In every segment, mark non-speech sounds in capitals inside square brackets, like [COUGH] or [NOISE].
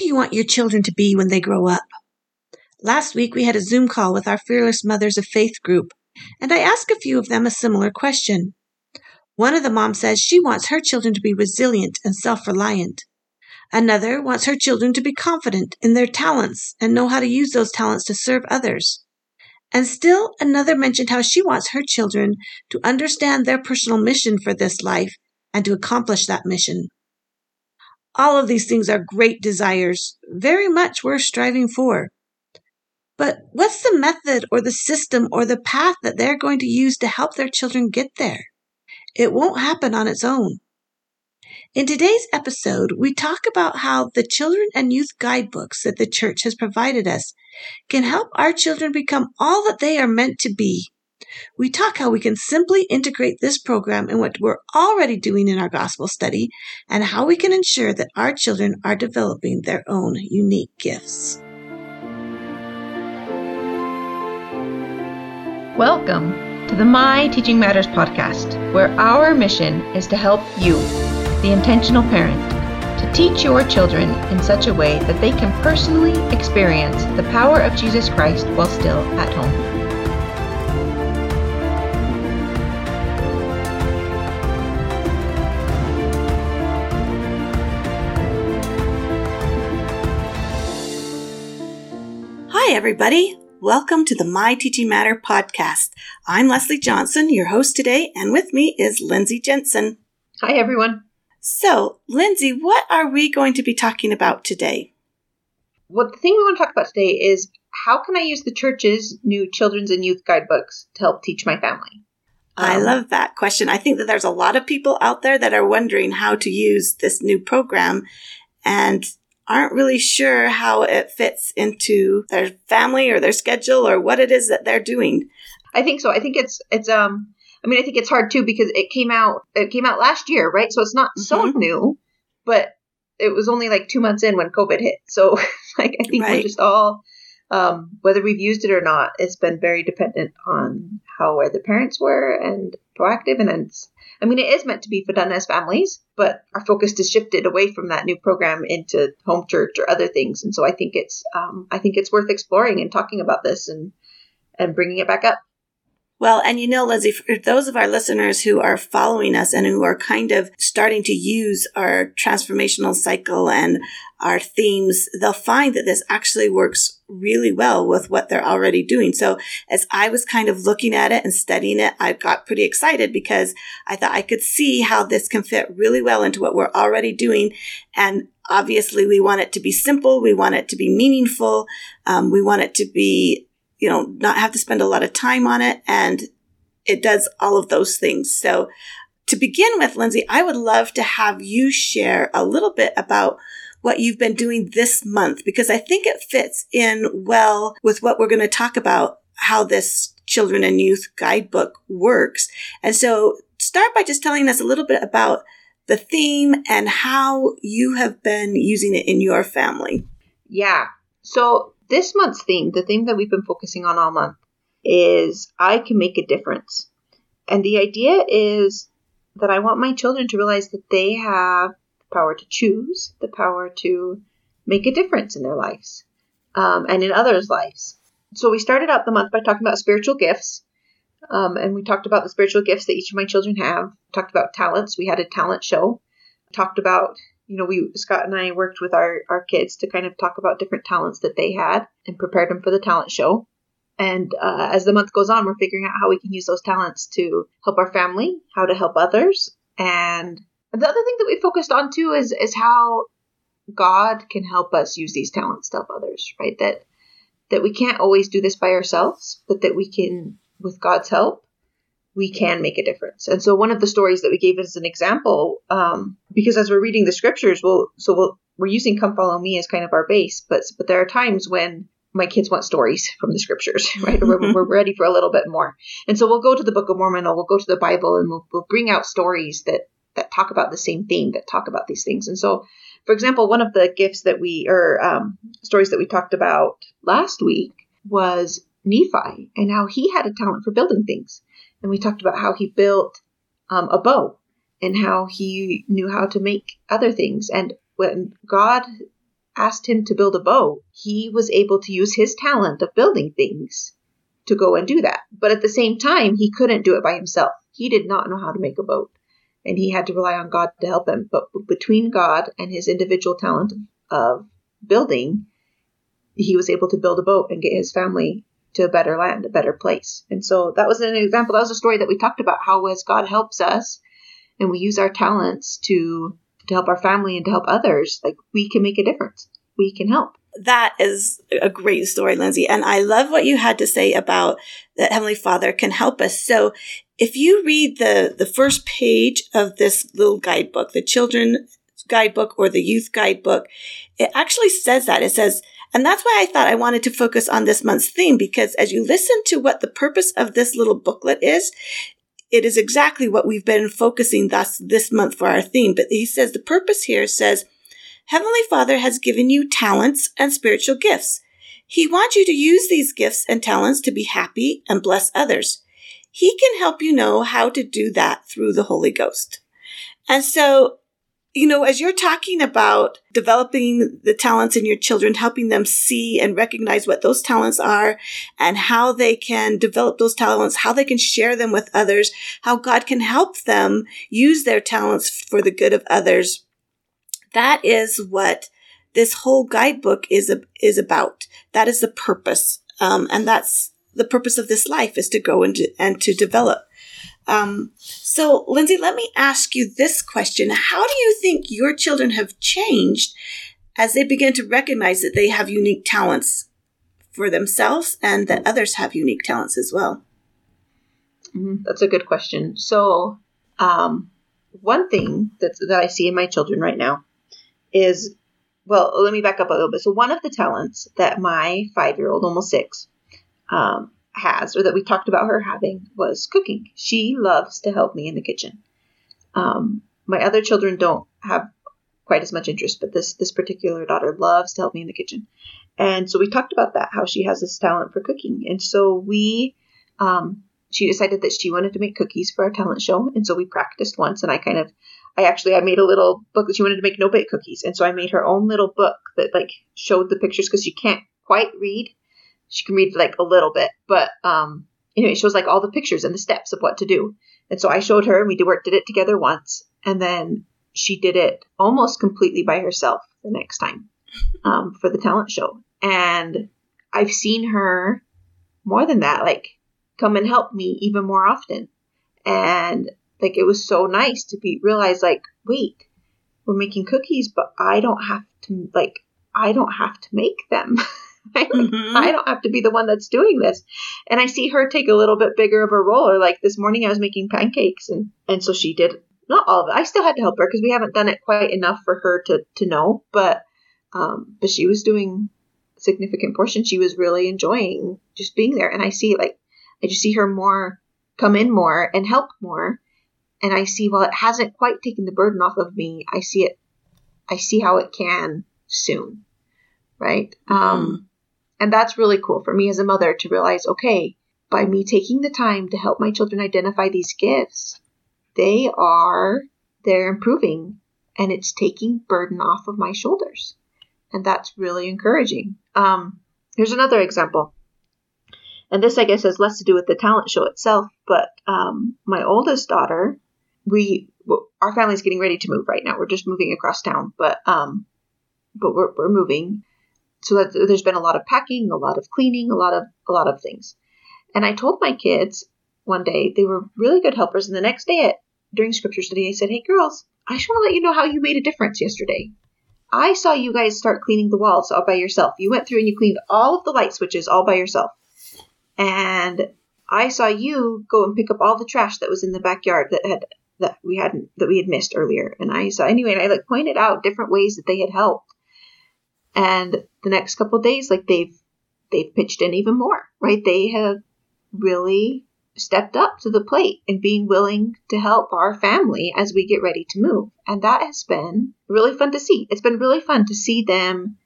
do you want your children to be when they grow up? Last week we had a Zoom call with our Fearless Mothers of Faith group, and I asked a few of them a similar question. One of the moms says she wants her children to be resilient and self reliant. Another wants her children to be confident in their talents and know how to use those talents to serve others. And still another mentioned how she wants her children to understand their personal mission for this life and to accomplish that mission. All of these things are great desires, very much worth striving for. But what's the method or the system or the path that they're going to use to help their children get there? It won't happen on its own. In today's episode, we talk about how the children and youth guidebooks that the church has provided us can help our children become all that they are meant to be. We talk how we can simply integrate this program in what we're already doing in our gospel study and how we can ensure that our children are developing their own unique gifts. Welcome to the My Teaching Matters podcast, where our mission is to help you, the intentional parent, to teach your children in such a way that they can personally experience the power of Jesus Christ while still at home. Hi, everybody. Welcome to the My Teaching Matter podcast. I'm Leslie Johnson, your host today, and with me is Lindsay Jensen. Hi, everyone. So, Lindsay, what are we going to be talking about today? Well, the thing we want to talk about today is how can I use the church's new children's and youth guidebooks to help teach my family? I um, love that question. I think that there's a lot of people out there that are wondering how to use this new program. And aren't really sure how it fits into their family or their schedule or what it is that they're doing. I think so. I think it's it's um I mean I think it's hard too because it came out it came out last year, right? So it's not mm-hmm. so new, but it was only like 2 months in when COVID hit. So [LAUGHS] like I think right. we're just all um, whether we've used it or not, it's been very dependent on how where the parents were and proactive and it's I mean, it is meant to be for done as families, but our focus has shifted away from that new program into home church or other things. And so I think it's, um, I think it's worth exploring and talking about this and, and bringing it back up. Well, and you know, Leslie, for those of our listeners who are following us and who are kind of starting to use our transformational cycle and our themes, they'll find that this actually works really well with what they're already doing. So as I was kind of looking at it and studying it, I got pretty excited because I thought I could see how this can fit really well into what we're already doing. And obviously we want it to be simple. We want it to be meaningful. Um, we want it to be you know, not have to spend a lot of time on it. And it does all of those things. So to begin with, Lindsay, I would love to have you share a little bit about what you've been doing this month, because I think it fits in well with what we're going to talk about, how this children and youth guidebook works. And so start by just telling us a little bit about the theme and how you have been using it in your family. Yeah. So this month's theme, the theme that we've been focusing on all month, is I can make a difference. And the idea is that I want my children to realize that they have the power to choose, the power to make a difference in their lives um, and in others' lives. So we started out the month by talking about spiritual gifts. Um, and we talked about the spiritual gifts that each of my children have. Talked about talents. We had a talent show. Talked about you know, we Scott and I worked with our our kids to kind of talk about different talents that they had and prepared them for the talent show. And uh, as the month goes on, we're figuring out how we can use those talents to help our family, how to help others, and the other thing that we focused on too is is how God can help us use these talents to help others, right? That that we can't always do this by ourselves, but that we can, with God's help, we can make a difference. And so one of the stories that we gave as an example, um, because as we're reading the scriptures, we'll so we'll, we're using "Come Follow Me" as kind of our base, but but there are times when my kids want stories from the scriptures, [LAUGHS] right? we're, we're ready for a little bit more, and so we'll go to the Book of Mormon or we'll go to the Bible and we'll, we'll bring out stories that that talk about the same theme, that talk about these things. And so, for example, one of the gifts that we or um, stories that we talked about last week was Nephi and how he had a talent for building things and we talked about how he built um, a bow and how he knew how to make other things. And when God asked him to build a boat, he was able to use his talent of building things to go and do that. But at the same time, he couldn't do it by himself. He did not know how to make a boat, and he had to rely on God to help him. But between God and his individual talent of building, he was able to build a boat and get his family to a better land, a better place. And so that was an example. That was a story that we talked about how as God helps us and we use our talents to to help our family and to help others, like we can make a difference. We can help. That is a great story, Lindsay. And I love what you had to say about that Heavenly Father can help us. So if you read the, the first page of this little guidebook, the children guidebook or the youth guidebook, it actually says that. It says, and that's why I thought I wanted to focus on this month's theme because as you listen to what the purpose of this little booklet is, it is exactly what we've been focusing thus this month for our theme. But he says the purpose here says, Heavenly Father has given you talents and spiritual gifts. He wants you to use these gifts and talents to be happy and bless others. He can help you know how to do that through the Holy Ghost. And so you know, as you're talking about developing the talents in your children, helping them see and recognize what those talents are and how they can develop those talents, how they can share them with others, how God can help them use their talents for the good of others. That is what this whole guidebook is, is about. That is the purpose. Um, and that's the purpose of this life is to go and and to develop um, so, Lindsay, let me ask you this question. How do you think your children have changed as they begin to recognize that they have unique talents for themselves and that others have unique talents as well? Mm-hmm. That's a good question. So, um, one thing that, that I see in my children right now is well, let me back up a little bit. So, one of the talents that my five year old, almost six, um, has or that we talked about her having was cooking. She loves to help me in the kitchen. Um, my other children don't have quite as much interest, but this this particular daughter loves to help me in the kitchen. And so we talked about that, how she has this talent for cooking. And so we, um, she decided that she wanted to make cookies for our talent show. And so we practiced once, and I kind of, I actually, I made a little book that she wanted to make no bake cookies. And so I made her own little book that like showed the pictures because she can't quite read she can read like a little bit, but um, anyway, it shows like all the pictures and the steps of what to do. And so I showed her, and we did work, did it together once, and then she did it almost completely by herself the next time um, for the talent show. And I've seen her more than that, like come and help me even more often. And like it was so nice to be realize like, wait, we're making cookies, but I don't have to like I don't have to make them. [LAUGHS] mm-hmm. I don't have to be the one that's doing this. And I see her take a little bit bigger of a role. Or like this morning, I was making pancakes, and and so she did not all of it. I still had to help her because we haven't done it quite enough for her to to know. But um, but she was doing a significant portion. She was really enjoying just being there, and I see like I just see her more come in more and help more. And I see while it hasn't quite taken the burden off of me, I see it. I see how it can soon, right? Mm-hmm. Um, and that's really cool for me as a mother to realize okay, by me taking the time to help my children identify these gifts, they are, they're improving and it's taking burden off of my shoulders. And that's really encouraging. Um, here's another example. And this, I guess, has less to do with the talent show itself, but um, my oldest daughter, we, our family's getting ready to move right now. We're just moving across town, but um, but we're, we're moving so that there's been a lot of packing, a lot of cleaning, a lot of a lot of things. And I told my kids one day they were really good helpers, and the next day at during scripture study, I said, "Hey girls, I just want to let you know how you made a difference yesterday. I saw you guys start cleaning the walls all by yourself. You went through and you cleaned all of the light switches all by yourself, and I saw you go and pick up all the trash that was in the backyard that had that we hadn't that we had missed earlier. And I saw anyway, and I like pointed out different ways that they had helped and the next couple days, like they've they've pitched in even more, right? They have really stepped up to the plate and being willing to help our family as we get ready to move. And that has been really fun to see. It's been really fun to see them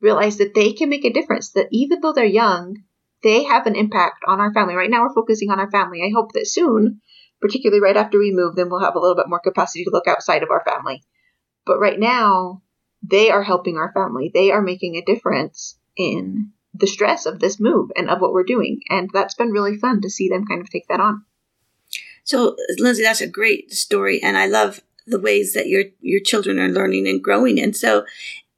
realize that they can make a difference, that even though they're young, they have an impact on our family. Right now, we're focusing on our family. I hope that soon, particularly right after we move, then we'll have a little bit more capacity to look outside of our family. But right now, they are helping our family. They are making a difference in the stress of this move and of what we're doing. And that's been really fun to see them kind of take that on. So, Lindsay, that's a great story. And I love the ways that your, your children are learning and growing. And so,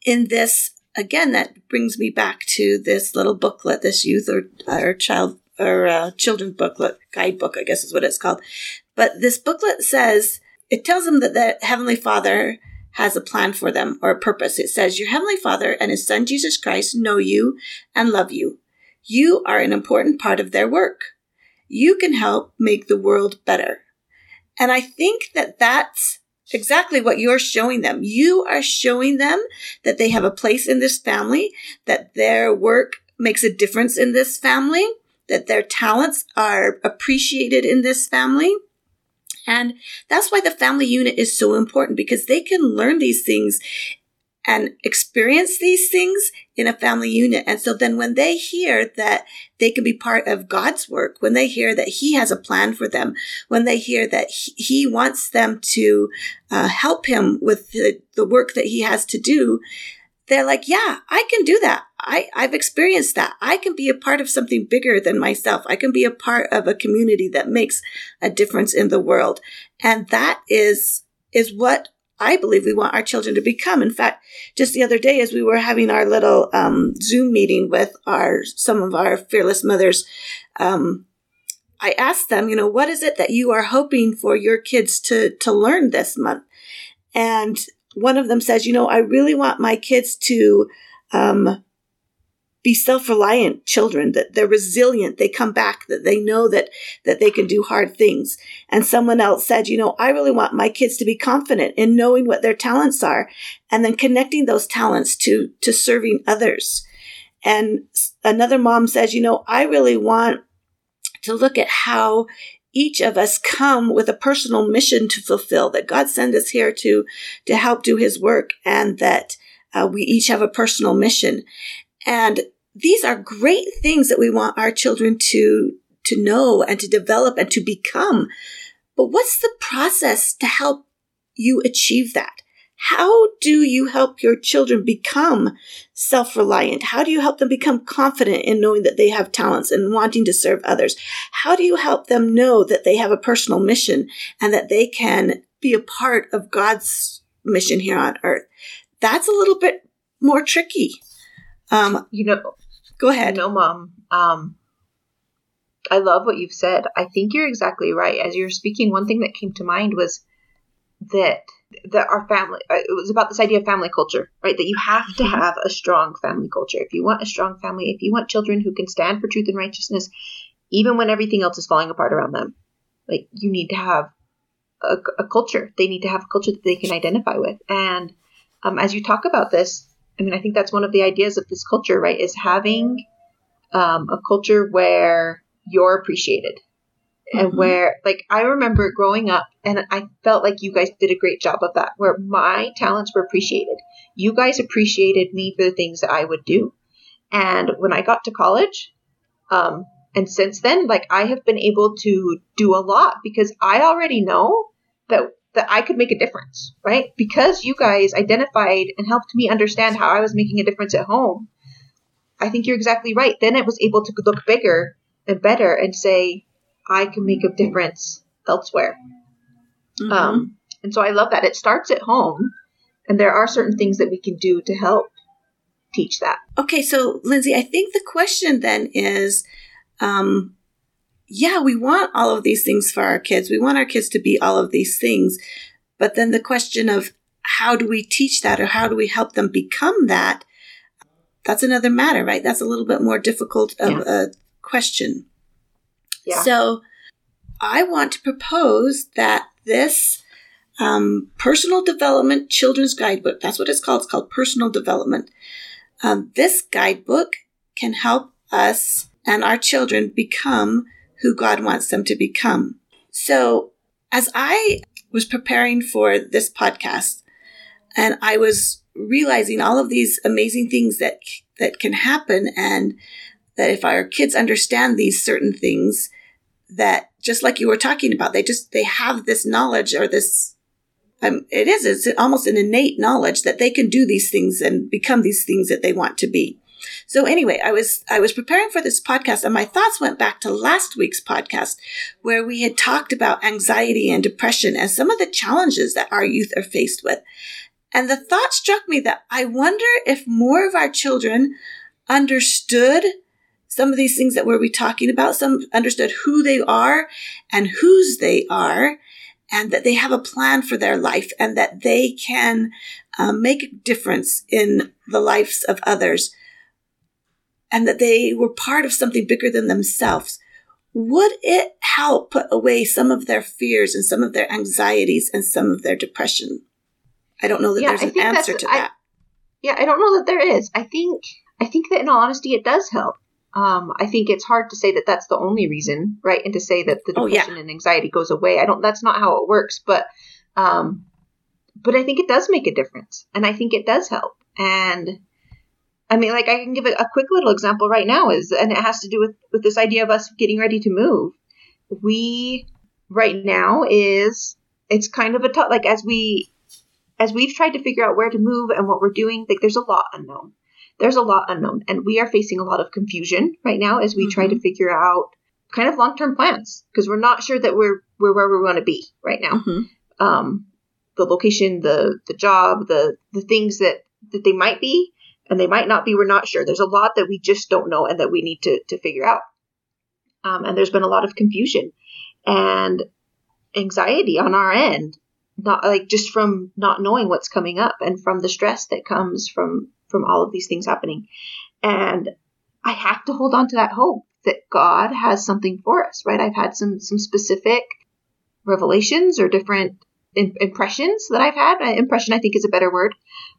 in this, again, that brings me back to this little booklet, this youth or, or child or uh, children's booklet, guidebook, I guess is what it's called. But this booklet says, it tells them that the Heavenly Father has a plan for them or a purpose. It says, Your Heavenly Father and His Son Jesus Christ know you and love you. You are an important part of their work. You can help make the world better. And I think that that's exactly what you're showing them. You are showing them that they have a place in this family, that their work makes a difference in this family, that their talents are appreciated in this family, and that's why the family unit is so important because they can learn these things and experience these things in a family unit. And so then when they hear that they can be part of God's work, when they hear that He has a plan for them, when they hear that He, wants them to uh, help Him with the, the work that He has to do, they're like, yeah, I can do that. I, I've experienced that. I can be a part of something bigger than myself. I can be a part of a community that makes a difference in the world. And that is, is what I believe we want our children to become. In fact, just the other day, as we were having our little um, Zoom meeting with our some of our fearless mothers, um, I asked them, you know, what is it that you are hoping for your kids to to learn this month? And one of them says, you know, I really want my kids to um, be self-reliant children, that they're resilient, they come back, that they know that, that they can do hard things. And someone else said, you know, I really want my kids to be confident in knowing what their talents are and then connecting those talents to, to serving others. And another mom says, you know, I really want to look at how each of us come with a personal mission to fulfill, that God sent us here to, to help do his work and that uh, we each have a personal mission. And these are great things that we want our children to, to know and to develop and to become. But what's the process to help you achieve that? How do you help your children become self reliant? How do you help them become confident in knowing that they have talents and wanting to serve others? How do you help them know that they have a personal mission and that they can be a part of God's mission here on earth? That's a little bit more tricky. Um, you know, go ahead. No, mom. Um, I love what you've said. I think you're exactly right. As you're speaking, one thing that came to mind was that that our family uh, it was about this idea of family culture right? That you have to mm-hmm. have a strong family culture. If you want a strong family if you want children who can stand for truth and righteousness even when everything else is falling apart around them like you need to have a, a culture. They need to have a culture that they can identify with. And um, as you talk about this i mean i think that's one of the ideas of this culture right is having um, a culture where you're appreciated and mm-hmm. where like I remember growing up and I felt like you guys did a great job of that where my talents were appreciated. You guys appreciated me for the things that I would do. And when I got to college, um, and since then, like I have been able to do a lot because I already know that that I could make a difference, right? Because you guys identified and helped me understand how I was making a difference at home. I think you're exactly right. Then it was able to look bigger and better and say, I can make a difference elsewhere. Mm-hmm. Um, and so I love that. It starts at home, and there are certain things that we can do to help teach that. Okay, so Lindsay, I think the question then is um, yeah, we want all of these things for our kids. We want our kids to be all of these things. But then the question of how do we teach that or how do we help them become that? That's another matter, right? That's a little bit more difficult of yeah. a question. Yeah. So I want to propose that this um, personal development children's guidebook, that's what it's called. It's called personal development. Um, this guidebook can help us and our children become who God wants them to become. So as I was preparing for this podcast and I was realizing all of these amazing things that, that can happen and that if our kids understand these certain things, that just like you were talking about, they just, they have this knowledge or this um, it is, it's almost an innate knowledge that they can do these things and become these things that they want to be. So anyway, I was I was preparing for this podcast and my thoughts went back to last week's podcast where we had talked about anxiety and depression and some of the challenges that our youth are faced with. And the thought struck me that I wonder if more of our children understood some of these things that we're talking about, some understood who they are and whose they are, and that they have a plan for their life and that they can um, make a difference in the lives of others and that they were part of something bigger than themselves. Would it help put away some of their fears and some of their anxieties and some of their depression? I don't know that yeah, there's an answer to that. Yeah, I don't know that there is. I think I think that in all honesty, it does help. Um, I think it's hard to say that that's the only reason, right? And to say that the depression oh, yeah. and anxiety goes away. I don't. That's not how it works. But, um, but I think it does make a difference, and I think it does help. And I mean, like I can give a, a quick little example right now is, and it has to do with with this idea of us getting ready to move. We right now is it's kind of a tough like as we as we've tried to figure out where to move and what we're doing. Like there's a lot unknown. There's a lot unknown, and we are facing a lot of confusion right now as we mm-hmm. try to mm-hmm. figure out kind of long term plans because we're not sure that we're we're where we want to be right now. Mm-hmm. Um, the location, the the job, the the things that that they might be and they might not be. We're not sure. There's a lot that we just don't know and that we need to to figure out. Um, and there's been a lot of confusion and anxiety on our end, not like just from not knowing what's coming up and from the stress that comes from from all of these things happening. And I have to hold on to that hope that God has something for us, right? I've had some some specific revelations or different impressions that I've had. Impression, I think, is a better word.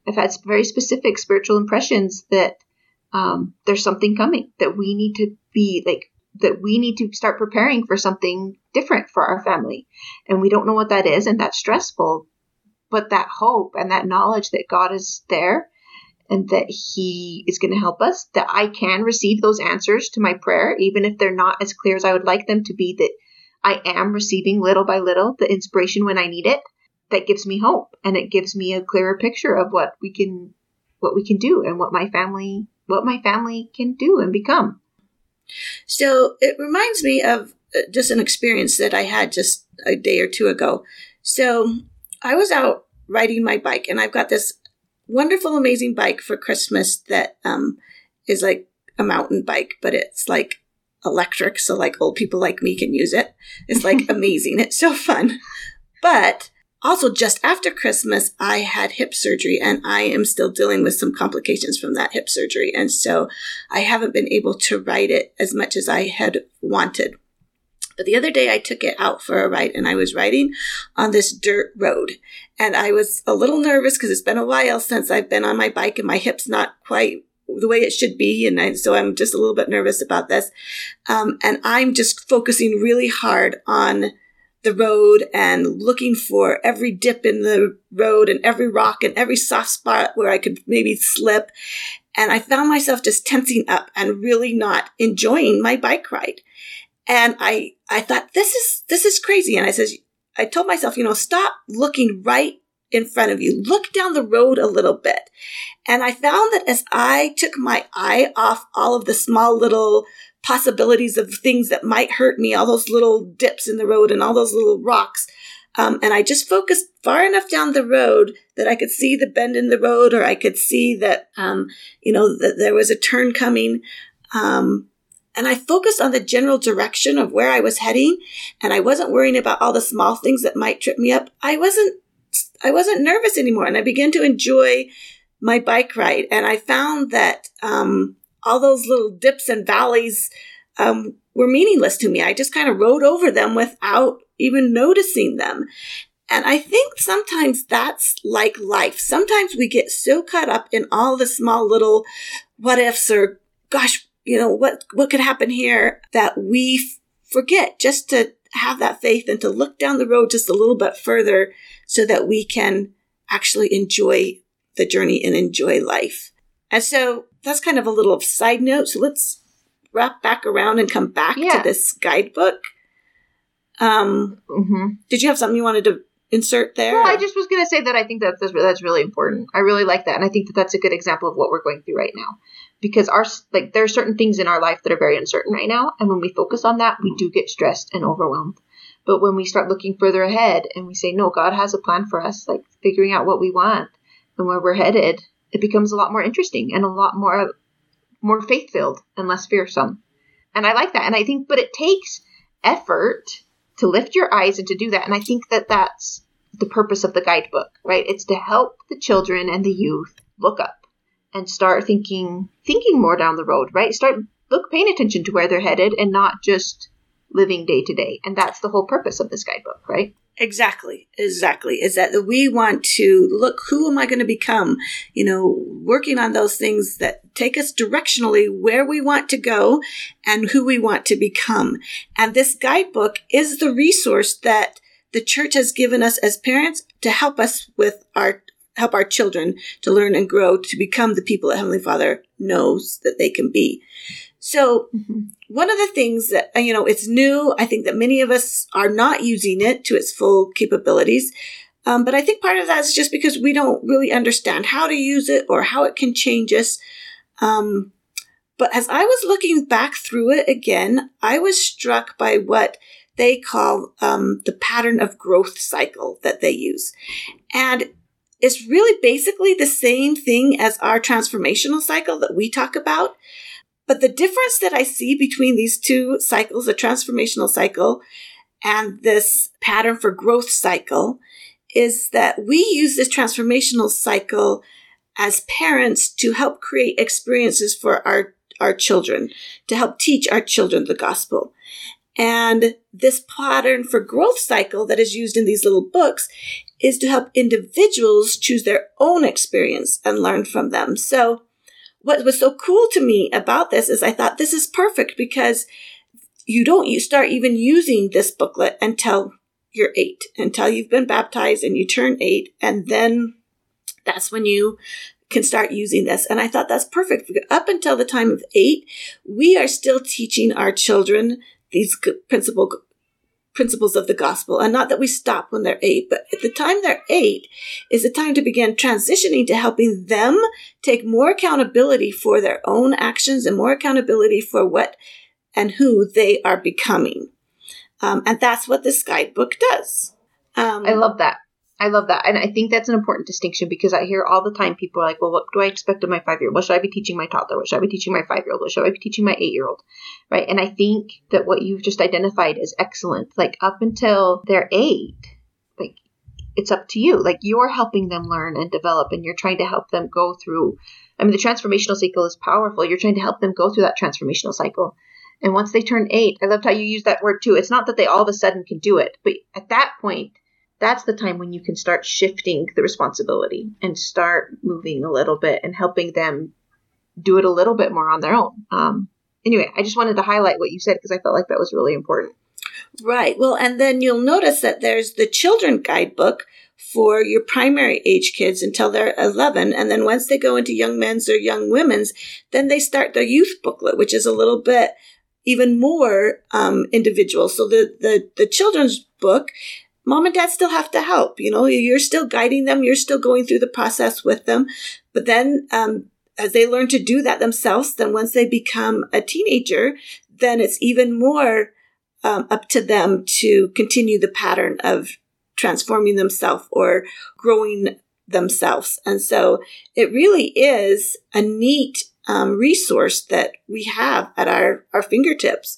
I've had very specific spiritual impressions that um, there's something coming that we need to be like that we need to start preparing for something different for our family, and we don't know what that is, and that's stressful. But that hope and that knowledge that God is there and that He is going to help us, that I can receive those answers to my prayer, even if they're not as clear as I would like them to be, that I am receiving little by little the inspiration when I need it. That gives me hope and it gives me a clearer picture of what we can what we can do and what my family what my family can do and become. So it reminds me of uh, just an experience that I had just a day or two ago. So I was out riding my bike and I've got this wonderful, amazing bike for Christmas that um, is like a mountain bike, but it's like electric, so like old people like me can use it. It's like [LAUGHS] amazing. It's so fun. But also, just after Christmas, I had hip surgery and I am still dealing with some complications from that hip surgery. And so I haven't been able to ride it as much as I had wanted. But the other day I took it out for a ride and I was riding on this dirt road and I was a little nervous because it's been a while since I've been on my bike and my hip's not quite the way it should be. And I, so I'm just a little bit nervous about this. Um, and I'm just focusing really hard on the road and looking for every dip in the road and every rock and every soft spot where I could maybe slip. And I found myself just tensing up and really not enjoying my bike ride. And I, I thought, this is, this is crazy. And I says, I told myself, you know, stop looking right in front of you. Look down the road a little bit. And I found that as I took my eye off all of the small little possibilities of things that might hurt me, all those little dips in the road and all those little rocks, um, and I just focused far enough down the road that I could see the bend in the road, or I could see that, um, you know, that there was a turn coming. Um, and I focused on the general direction of where I was heading, and I wasn't worrying about all the small things that might trip me up. I wasn't I wasn't nervous anymore and I began to enjoy my bike ride. And I found that um, all those little dips and valleys um, were meaningless to me. I just kind of rode over them without even noticing them. And I think sometimes that's like life. Sometimes we get so caught up in all the small little what ifs or gosh, you know, what, what could happen here that we f- forget just to have that faith and to look down the road just a little bit further so that we can actually enjoy the journey and enjoy life. And so that's kind of a little side note. So let's wrap back around and come back yeah. to this guidebook. Um, mm-hmm. Did you have something you wanted to insert there? Well, I just was going to say that I think that that's, that's really important. I really like that, and I think that that's a good example of what we're going through right now, because our like there are certain things in our life that are very uncertain right now, and when we focus on that, we do get stressed and overwhelmed. But when we start looking further ahead and we say, no, God has a plan for us, like figuring out what we want and where we're headed, it becomes a lot more interesting and a lot more more faith filled and less fearsome. And I like that. And I think, but it takes effort to lift your eyes and to do that. And I think that that's the purpose of the guidebook, right? It's to help the children and the youth look up and start thinking, thinking more down the road, right? Start look, paying attention to where they're headed and not just living day to day. And that's the whole purpose of this guidebook, right? Exactly, exactly. Is that we want to look, who am I going to become? You know, working on those things that take us directionally where we want to go and who we want to become. And this guidebook is the resource that the church has given us as parents to help us with our help our children to learn and grow to become the people that Heavenly Father knows that they can be. So mm-hmm. one of the things that, you know, it's new. I think that many of us are not using it to its full capabilities. Um, but I think part of that is just because we don't really understand how to use it or how it can change us. Um, but as I was looking back through it again, I was struck by what they call um, the pattern of growth cycle that they use. And it's really basically the same thing as our transformational cycle that we talk about. But the difference that I see between these two cycles, the transformational cycle and this pattern for growth cycle, is that we use this transformational cycle as parents to help create experiences for our, our children, to help teach our children the gospel. And this pattern for growth cycle that is used in these little books is to help individuals choose their own experience and learn from them. So what was so cool to me about this is I thought this is perfect because you don't you start even using this booklet until you're eight, until you've been baptized and you turn eight, and then that's when you can start using this. And I thought that's perfect. Up until the time of eight, we are still teaching our children these principle principles of the gospel. And not that we stop when they're eight, but at the time they're eight is the time to begin transitioning to helping them take more accountability for their own actions and more accountability for what and who they are becoming. Um, and that's what this guidebook does. Um, I love that. I love that. And I think that's an important distinction because I hear all the time people are like, well, what do I expect of my five year old? What should I be teaching my toddler? What should I be teaching my five year old? What should I be teaching my eight year old? Right. And I think that what you've just identified is excellent. Like up until they're eight, like it's up to you. Like you're helping them learn and develop and you're trying to help them go through. I mean, the transformational cycle is powerful. You're trying to help them go through that transformational cycle. And once they turn eight, I loved how you use that word too. It's not that they all of a sudden can do it, but at that point, that's the time when you can start shifting the responsibility and start moving a little bit and helping them do it a little bit more on their own. Um, anyway, I just wanted to highlight what you said because I felt like that was really important. Right. Well, and then you'll notice that there's the children guidebook for your primary age kids until they're 11. And then once they go into young men's or young women's, then they start their youth booklet, which is a little bit even more um, individual. So the, the, the children's book mom and dad still have to help. You know, you're still guiding them, you're still going through the process with them. But then, um, as they learn to do that themselves, then once they become a teenager, then it's even more um, up to them to continue the pattern of transforming themselves or growing themselves. And so it really is a neat um, resource that we have at our, our fingertips.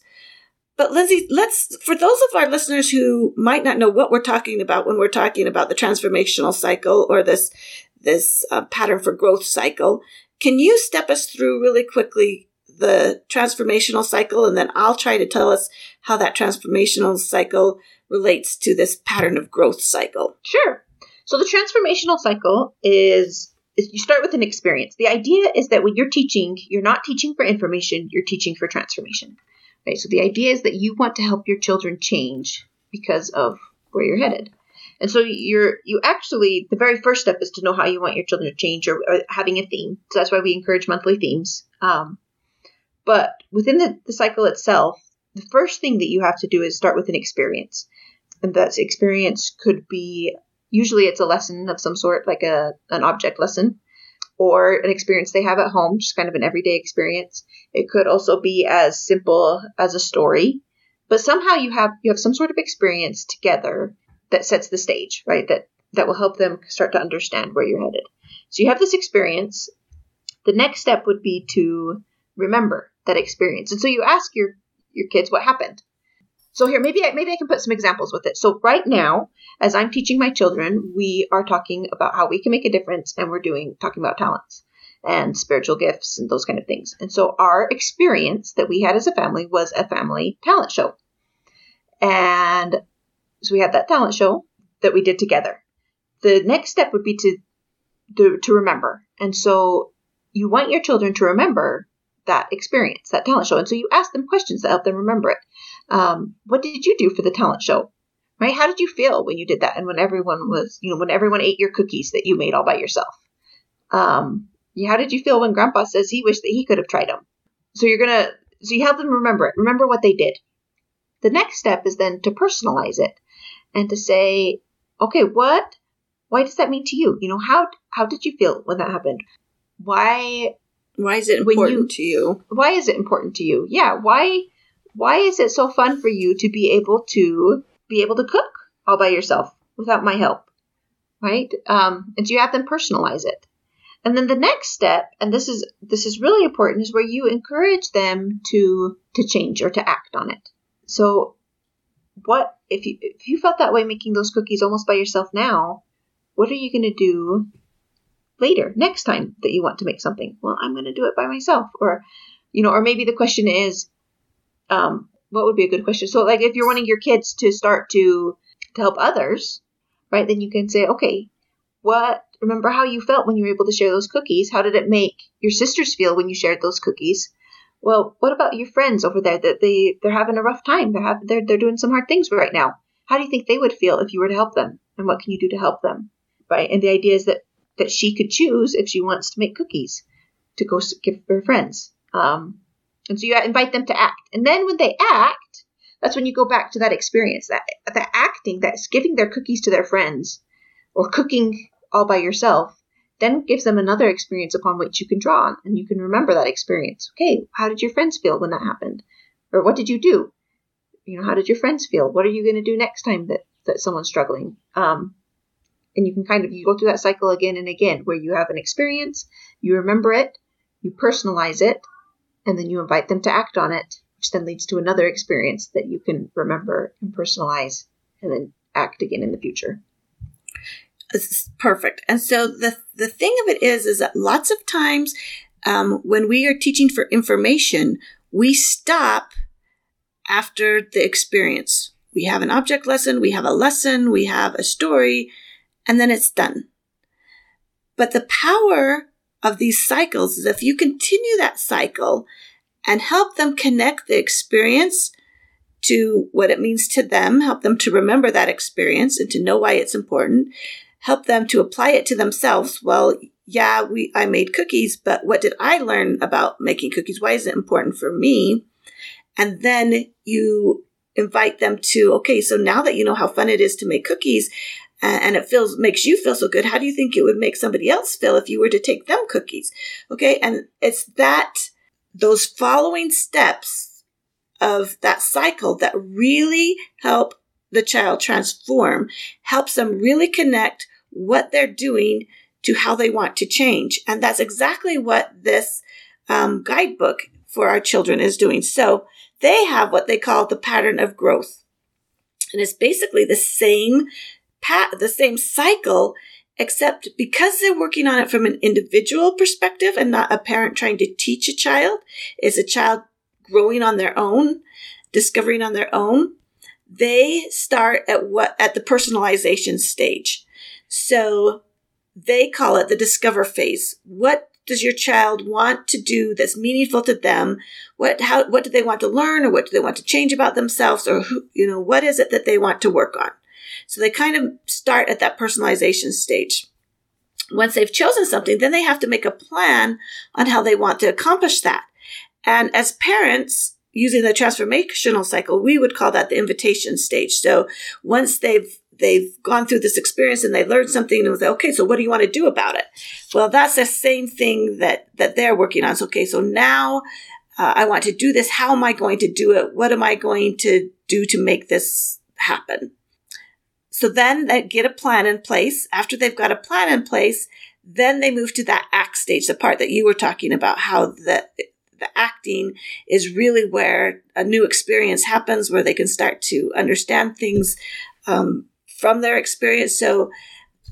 But Lindsay, let's, for those of our listeners who might not know what we're talking about when we're talking about the transformational cycle or this, this uh, pattern for growth cycle, can you step us through really quickly the transformational cycle? And then I'll try to tell us how that transformational cycle relates to this pattern of growth cycle. Sure. So the transformational cycle is you start with an experience. The idea is that when you're teaching, you're not teaching for information, you're teaching for transformation. So the idea is that you want to help your children change because of where you're headed. And so you're you actually the very first step is to know how you want your children to change or, or having a theme. So that's why we encourage monthly themes. Um, but within the, the cycle itself, the first thing that you have to do is start with an experience. And that experience could be Usually it's a lesson of some sort, like a an object lesson or an experience they have at home, just kind of an everyday experience. It could also be as simple as a story, but somehow you have you have some sort of experience together that sets the stage, right? That that will help them start to understand where you're headed. So you have this experience. The next step would be to remember that experience. And so you ask your your kids what happened. So here, maybe I, maybe I can put some examples with it. So right now, as I'm teaching my children, we are talking about how we can make a difference, and we're doing talking about talents and spiritual gifts and those kind of things. And so our experience that we had as a family was a family talent show, and so we had that talent show that we did together. The next step would be to to, to remember, and so you want your children to remember that experience, that talent show. And so you ask them questions that help them remember it. Um, what did you do for the talent show? Right? How did you feel when you did that? And when everyone was, you know, when everyone ate your cookies that you made all by yourself? Um, how did you feel when grandpa says he wished that he could have tried them? So you're going to, so you help them remember it. Remember what they did. The next step is then to personalize it and to say, okay, what, why does that mean to you? You know, how, how did you feel when that happened? Why why is it important you, to you? Why is it important to you? Yeah, why why is it so fun for you to be able to be able to cook all by yourself without my help? Right? Um, and so you have them personalize it. And then the next step, and this is this is really important, is where you encourage them to to change or to act on it. So what if you if you felt that way making those cookies almost by yourself now, what are you going to do later, next time that you want to make something. Well, I'm going to do it by myself. Or, you know, or maybe the question is, um, what would be a good question? So, like, if you're wanting your kids to start to to help others, right? Then you can say, okay, what? Remember how you felt when you were able to share those cookies? How did it make your sisters feel when you shared those cookies? Well, what about your friends over there that they they're having a rough time? They're having they're they're doing some hard things right now. How do you think they would feel if you were to help them? And what can you do to help them? Right? And the idea is that that she could choose if she wants to make cookies to go give her friends. Um, and so you invite them to act. And then when they act, that's when you go back to that experience, that that acting, that's giving their cookies to their friends or cooking all by yourself, then gives them another experience upon which you can draw on and you can remember that experience. Okay, how did your friends feel when that happened? Or what did you do? You know, how did your friends feel? What are you going to do next time that, that someone's struggling? Um, and you can kind of you go through that cycle again and again where you have an experience you remember it you personalize it and then you invite them to act on it which then leads to another experience that you can remember and personalize and then act again in the future. It's perfect. And so the the thing of it is is that lots of times um, when we are teaching for information we stop after the experience. We have an object lesson we have a lesson we have a story and then it's done. But the power of these cycles is if you continue that cycle and help them connect the experience to what it means to them, help them to remember that experience and to know why it's important, help them to apply it to themselves. Well, yeah, we I made cookies, but what did I learn about making cookies? Why is it important for me? And then you invite them to, okay, so now that you know how fun it is to make cookies, and it feels makes you feel so good. How do you think it would make somebody else feel if you were to take them cookies? Okay and it's that those following steps of that cycle that really help the child transform helps them really connect what they're doing to how they want to change. And that's exactly what this um, guidebook for our children is doing. So they have what they call the pattern of growth. And it's basically the same pat the same cycle, except because they're working on it from an individual perspective and not a parent trying to teach a child, is a child growing on their own, discovering on their own. They start at what at the personalization stage. So they call it the discover phase. What does your child want to do that's meaningful to them? What how what do they want to learn or what do they want to change about themselves or who, you know what is it that they want to work on? So they kind of start at that personalization stage. Once they've chosen something, then they have to make a plan on how they want to accomplish that. And as parents, using the transformational cycle, we would call that the invitation stage. So once they've they've gone through this experience and they learned something and say, okay, so what do you want to do about it? Well, that's the same thing that, that they're working on. So, okay, so now uh, I want to do this. How am I going to do it? What am I going to do to make this happen? So then they get a plan in place. After they've got a plan in place, then they move to that act stage, the part that you were talking about, how the, the acting is really where a new experience happens, where they can start to understand things um, from their experience. So,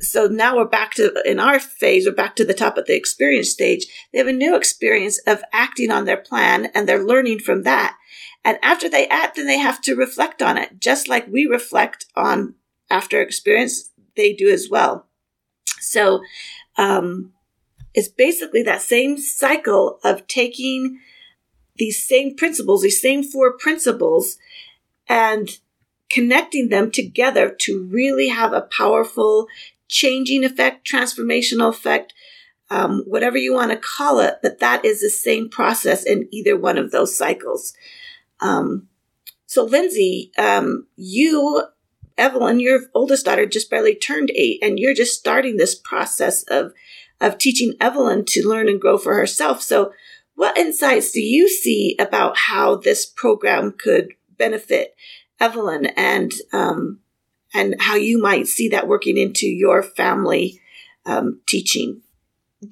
so now we're back to in our phase. We're back to the top of the experience stage. They have a new experience of acting on their plan, and they're learning from that. And after they act, then they have to reflect on it, just like we reflect on after experience. They do as well. So, um, it's basically that same cycle of taking these same principles, these same four principles, and connecting them together to really have a powerful changing effect, transformational effect, um, whatever you want to call it, but that is the same process in either one of those cycles. Um, so, Lindsay, um, you, Evelyn, your oldest daughter just barely turned eight, and you're just starting this process of of teaching Evelyn to learn and grow for herself. So, what insights do you see about how this program could benefit Evelyn and um, and how you might see that working into your family um, teaching?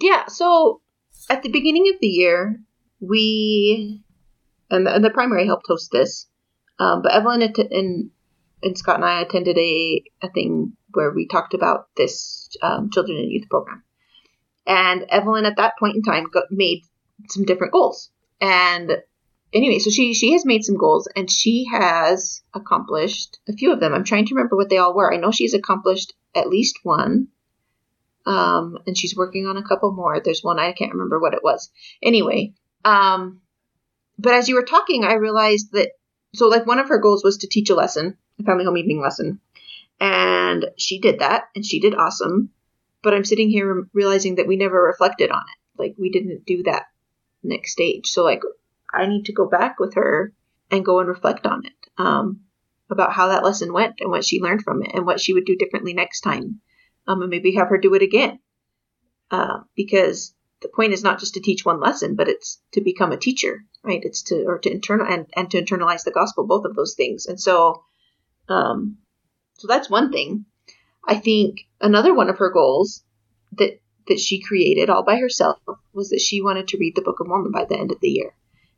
Yeah. So at the beginning of the year, we and the, and the primary helped host this, um, but Evelyn and and Scott and I attended a a thing where we talked about this um, children and youth program, and Evelyn at that point in time got, made some different goals and anyway, so she she has made some goals and she has accomplished a few of them. I'm trying to remember what they all were. I know she's accomplished at least one. Um, and she's working on a couple more. There's one I can't remember what it was. Anyway, um, but as you were talking, I realized that so like one of her goals was to teach a lesson, family home evening lesson, and she did that, and she did awesome. But I'm sitting here realizing that we never reflected on it. Like we didn't do that next stage. So like I need to go back with her and go and reflect on it um, about how that lesson went and what she learned from it and what she would do differently next time. Um, and maybe have her do it again. Uh, because the point is not just to teach one lesson, but it's to become a teacher, right? It's to, or to internal and, and to internalize the gospel, both of those things. And so, um, so that's one thing. I think another one of her goals that, that she created all by herself was that she wanted to read the Book of Mormon by the end of the year.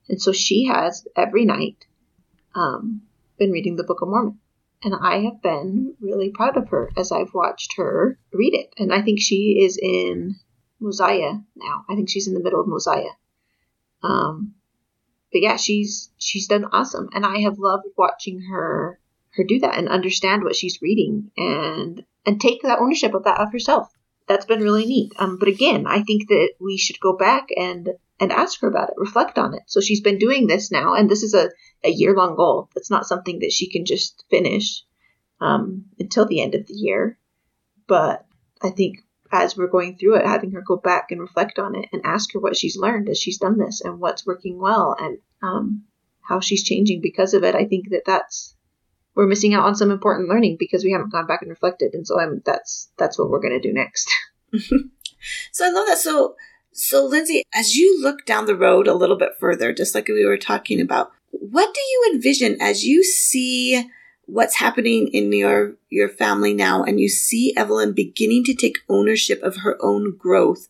And so she has every night um, been reading the Book of Mormon. And I have been really proud of her as I've watched her read it. And I think she is in Mosiah now. I think she's in the middle of Mosiah. Um, but yeah, she's she's done awesome, and I have loved watching her her do that and understand what she's reading and and take that ownership of that of herself. That's been really neat. Um, but again, I think that we should go back and and ask her about it, reflect on it. So she's been doing this now, and this is a, a year long goal. It's not something that she can just finish um, until the end of the year. But I think as we're going through it, having her go back and reflect on it and ask her what she's learned as she's done this and what's working well and um, how she's changing because of it, I think that that's we're missing out on some important learning because we haven't gone back and reflected. And so I'm that's that's what we're going to do next. [LAUGHS] so I love that. So so, Lindsay, as you look down the road a little bit further, just like we were talking about, what do you envision as you see what's happening in your your family now, and you see Evelyn beginning to take ownership of her own growth?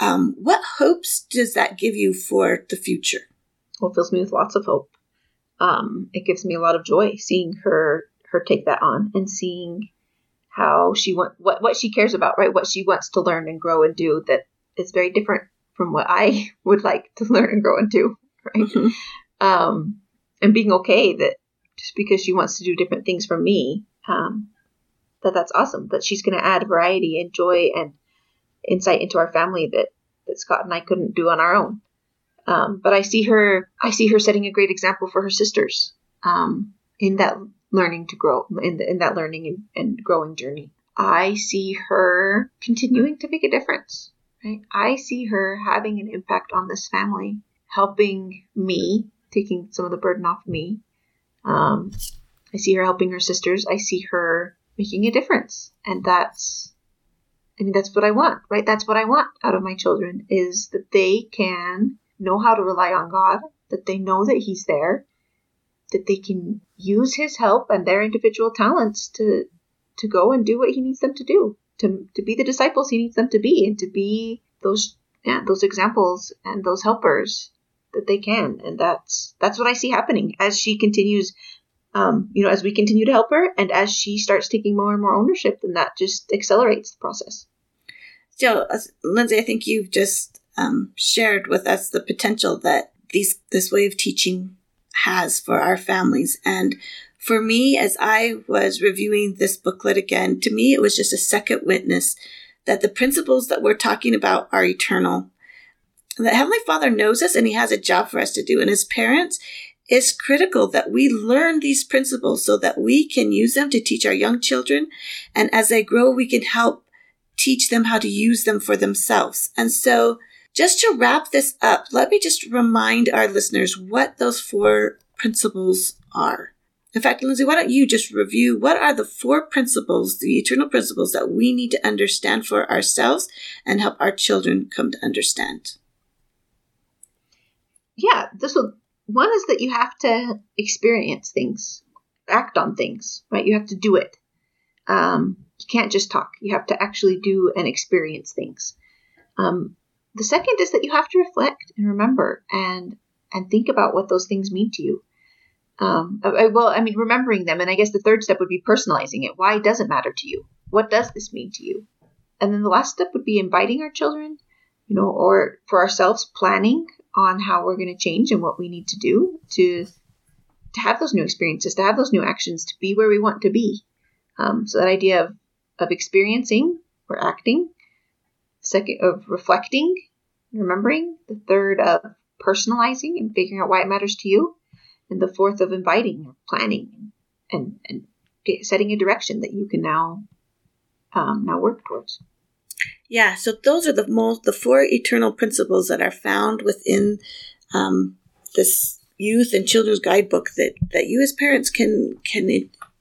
Um, what hopes does that give you for the future? Well, it fills me with lots of hope. Um, it gives me a lot of joy seeing her her take that on and seeing how she want what what she cares about, right? What she wants to learn and grow and do that is very different from what I [LAUGHS] would like to learn and grow into, right? Mm-hmm. Um, and being okay that just because she wants to do different things from me, um, that that's awesome. That she's going to add variety and joy and insight into our family that that Scott and I couldn't do on our own. Um, but I see her, I see her setting a great example for her sisters um, in that learning to grow, in, the, in that learning and, and growing journey. I see her continuing to make a difference Right? I see her having an impact on this family, helping me, taking some of the burden off me. Um, I see her helping her sisters. I see her making a difference. And that's, I mean, that's what I want, right? That's what I want out of my children is that they can know how to rely on God, that they know that He's there, that they can use His help and their individual talents to, to go and do what He needs them to do, to, to be the disciples He needs them to be, and to be those, yeah, those examples and those helpers that they can. And that's, that's what I see happening as she continues um, you know, as we continue to help her and as she starts taking more and more ownership, then that just accelerates the process. So, uh, Lindsay, I think you've just um, shared with us the potential that these this way of teaching has for our families. And for me, as I was reviewing this booklet again, to me, it was just a second witness that the principles that we're talking about are eternal. That Heavenly Father knows us and He has a job for us to do. And as parents, it's critical that we learn these principles so that we can use them to teach our young children. And as they grow, we can help teach them how to use them for themselves. And so just to wrap this up, let me just remind our listeners what those four principles are. In fact, Lindsay, why don't you just review what are the four principles, the eternal principles that we need to understand for ourselves and help our children come to understand? Yeah, this will one is that you have to experience things, act on things, right? You have to do it. Um, you can't just talk. You have to actually do and experience things. Um, the second is that you have to reflect and remember and and think about what those things mean to you. Um, I, well, I mean, remembering them, and I guess the third step would be personalizing it. Why does it matter to you? What does this mean to you? And then the last step would be inviting our children, you know, or for ourselves, planning on how we're going to change and what we need to do to to have those new experiences, to have those new actions, to be where we want to be. Um, so that idea of of experiencing or acting, second of reflecting, remembering, the third of personalizing and figuring out why it matters to you, and the fourth of inviting or planning and and setting a direction that you can now um, now work towards. Yeah, so those are the most the four eternal principles that are found within um, this youth and children's guidebook that that you as parents can can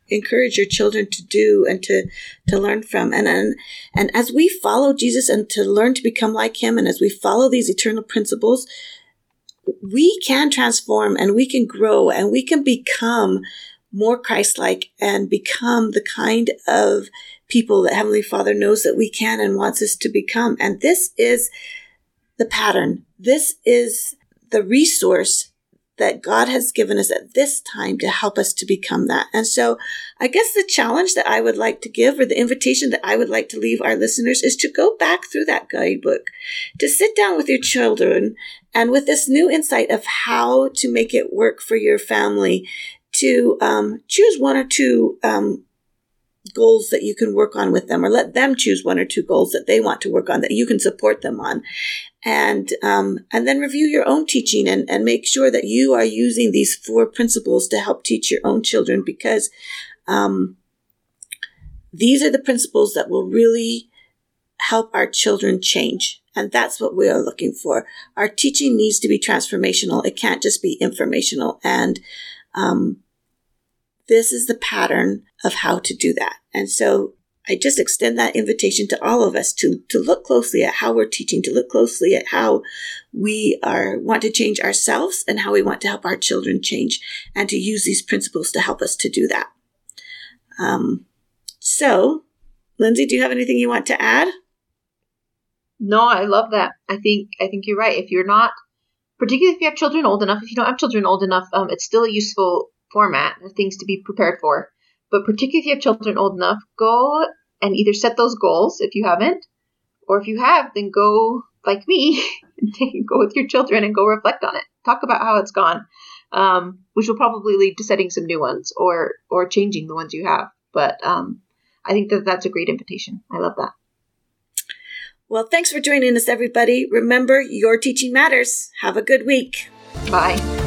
encourage your children to do and to to learn from and and, and as we follow Jesus and to learn to become like him and as we follow these eternal principles we can transform and we can grow and we can become more Christ-like and become the kind of people that Heavenly Father knows that we can and wants us to become. And this is the pattern. This is the resource that God has given us at this time to help us to become that. And so I guess the challenge that I would like to give or the invitation that I would like to leave our listeners is to go back through that guidebook, to sit down with your children and with this new insight of how to make it work for your family, to um, choose one or two um, goals that you can work on with them or let them choose one or two goals that they want to work on that you can support them on and um, and then review your own teaching and, and make sure that you are using these four principles to help teach your own children because um, these are the principles that will really help our children change and that's what we are looking for our teaching needs to be transformational it can't just be informational and um, this is the pattern of how to do that. And so I just extend that invitation to all of us to, to look closely at how we're teaching, to look closely at how we are, want to change ourselves and how we want to help our children change and to use these principles to help us to do that. Um, so, Lindsay, do you have anything you want to add? No, I love that. I think, I think you're right. If you're not, particularly if you have children old enough, if you don't have children old enough, um, it's still a useful format of things to be prepared for. But particularly if you have children old enough, go and either set those goals if you haven't, or if you have, then go like me [LAUGHS] go with your children and go reflect on it. Talk about how it's gone, um, which will probably lead to setting some new ones or or changing the ones you have. But um, I think that that's a great invitation. I love that. Well, thanks for joining us, everybody. Remember, your teaching matters. Have a good week. Bye.